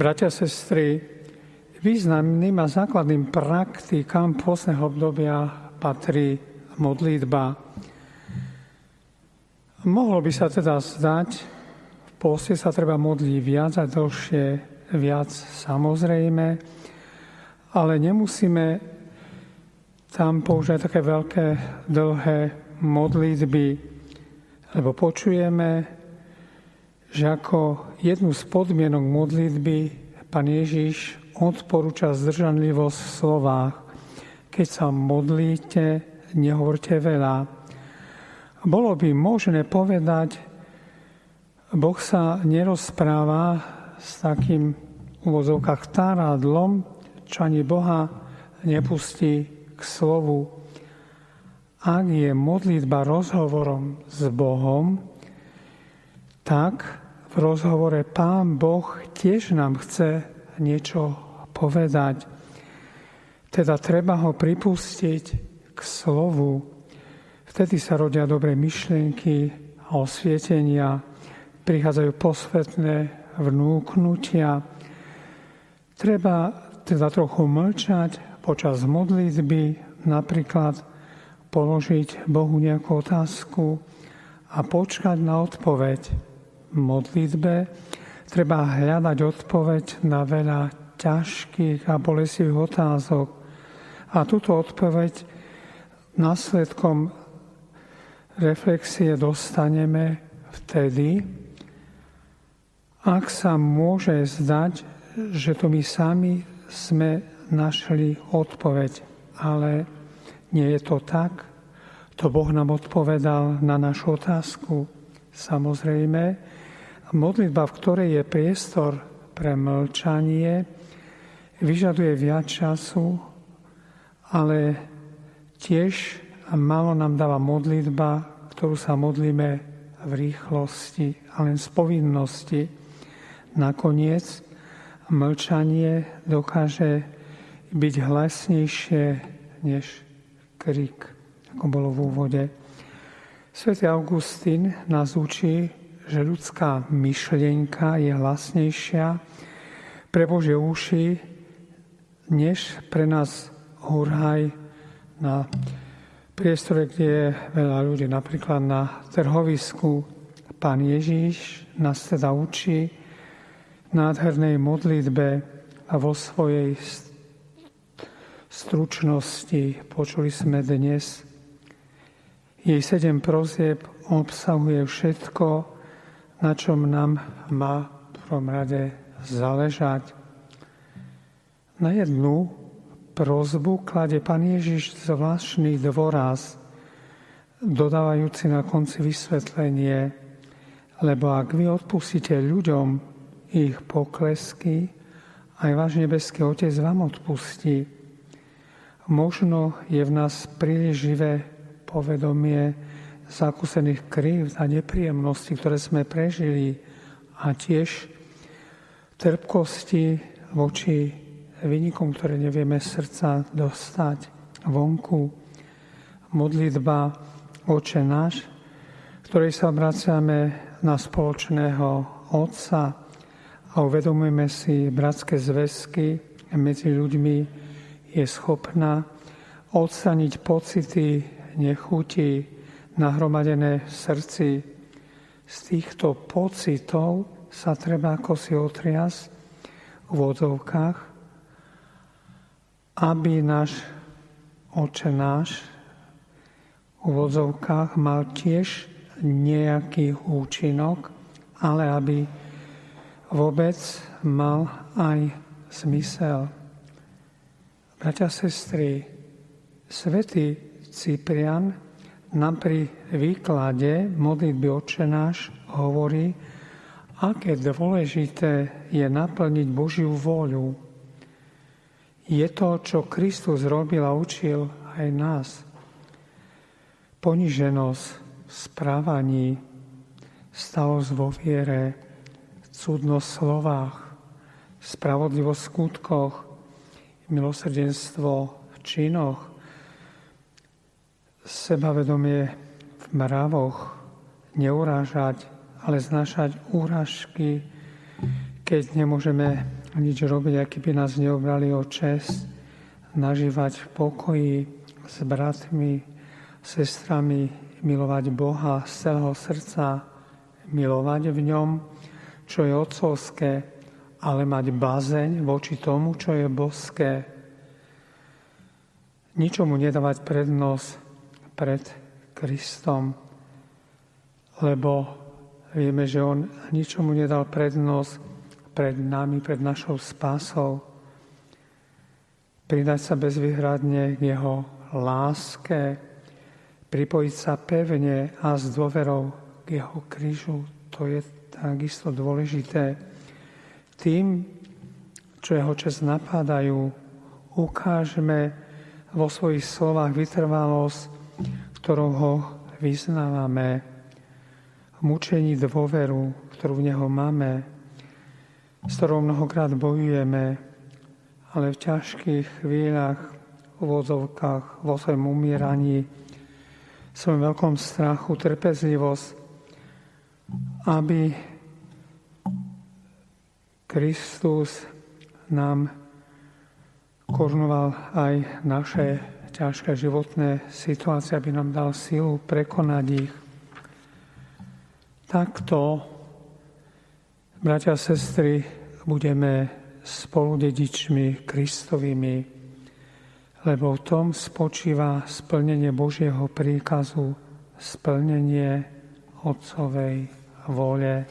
Bratia, sestry, významným a základným praktikám posledného obdobia patrí modlitba. Mohlo by sa teda zdať, v poste sa treba modliť viac a dlhšie, viac samozrejme, ale nemusíme tam použiť také veľké, dlhé modlitby, lebo počujeme že ako jednu z podmienok modlitby pán Ježiš odporúča zdržanlivosť v slovách. Keď sa modlíte, nehovorte veľa. Bolo by možné povedať, Boh sa nerozpráva s takým uvozovkách tárádlom, čo ani Boha nepustí k slovu. Ak je modlitba rozhovorom s Bohom, tak v rozhovore Pán Boh tiež nám chce niečo povedať. Teda treba ho pripustiť k slovu. Vtedy sa rodia dobré myšlienky a osvietenia, prichádzajú posvetné vnúknutia. Treba teda trochu mlčať počas modlitby, napríklad položiť Bohu nejakú otázku a počkať na odpoveď modlitbe treba hľadať odpoveď na veľa ťažkých a bolesivých otázok. A túto odpoveď následkom reflexie dostaneme vtedy, ak sa môže zdať, že to my sami sme našli odpoveď, ale nie je to tak. To Boh nám odpovedal na našu otázku. Samozrejme, Modlitba, v ktorej je priestor pre mlčanie, vyžaduje viac času, ale tiež málo nám dáva modlitba, ktorú sa modlíme v rýchlosti a len z povinnosti. Nakoniec mlčanie dokáže byť hlasnejšie než krik, ako bolo v úvode. Svetý Augustín nás učí, že ľudská myšlienka je hlasnejšia pre Božie uši, než pre nás hurhaj na priestore, kde je veľa ľudí, napríklad na trhovisku. Pán Ježíš nás teda učí nádhernej modlitbe a vo svojej stručnosti. Počuli sme dnes. Jej sedem prozieb obsahuje všetko, na čom nám má v prvom rade záležať. Na jednu prozbu klade Pán Ježiš zvláštny dôraz, dodávajúci na konci vysvetlenie, lebo ak vy odpustíte ľuďom ich poklesky, aj váš nebeský Otec vám odpustí. Možno je v nás príliš živé povedomie, zakúsených krív a nepríjemností, ktoré sme prežili a tiež trpkosti voči vynikom, ktoré nevieme srdca dostať vonku. Modlitba Oče náš, ktorej sa obraciame na spoločného Otca a uvedomujeme si bratské zväzky medzi ľuďmi, je schopná odstaniť pocity nechutí, nahromadené v srdci. Z týchto pocitov sa treba ako si otrias v vodovkách, aby náš oče náš v vodovkách mal tiež nejaký účinok, ale aby vôbec mal aj zmysel. Bratia, sestry, svätý Cyprian nám pri výklade modlitby Otče náš hovorí, aké dôležité je naplniť Božiu vôľu. Je to, čo Kristus robil a učil aj nás. Poniženosť v správaní, stalosť vo viere, cudnosť v slovách, spravodlivosť v skutkoch, milosrdenstvo v činoch, sebavedomie v mravoch, neurážať, ale znašať úražky, keď nemôžeme nič robiť, aký by nás neobrali o čest, nažívať v pokoji s bratmi, sestrami, milovať Boha z celého srdca, milovať v ňom, čo je otcovské, ale mať bazeň voči tomu, čo je boské. Ničomu nedávať prednosť pred Kristom, lebo vieme, že On ničomu nedal prednosť pred nami, pred našou spásou. Pridať sa bezvýhradne k Jeho láske, pripojiť sa pevne a s dôverou k jeho krížu. To je takisto dôležité. Tým, čo jeho čas napadajú, ukážeme vo svojich slovách vytrvalosť, ktorou ho vyznávame, v mučení dôveru, ktorú v neho máme, s ktorou mnohokrát bojujeme, ale v ťažkých chvíľach, v vozovkách, vo svojom umieraní, svojom veľkom strachu, trpezlivosť, aby Kristus nám korunoval aj naše ťažké životné situácie, aby nám dal silu prekonať ich. Takto, bratia a sestry, budeme spolu dedičmi Kristovými lebo v tom spočíva splnenie Božieho príkazu, splnenie Otcovej vôle.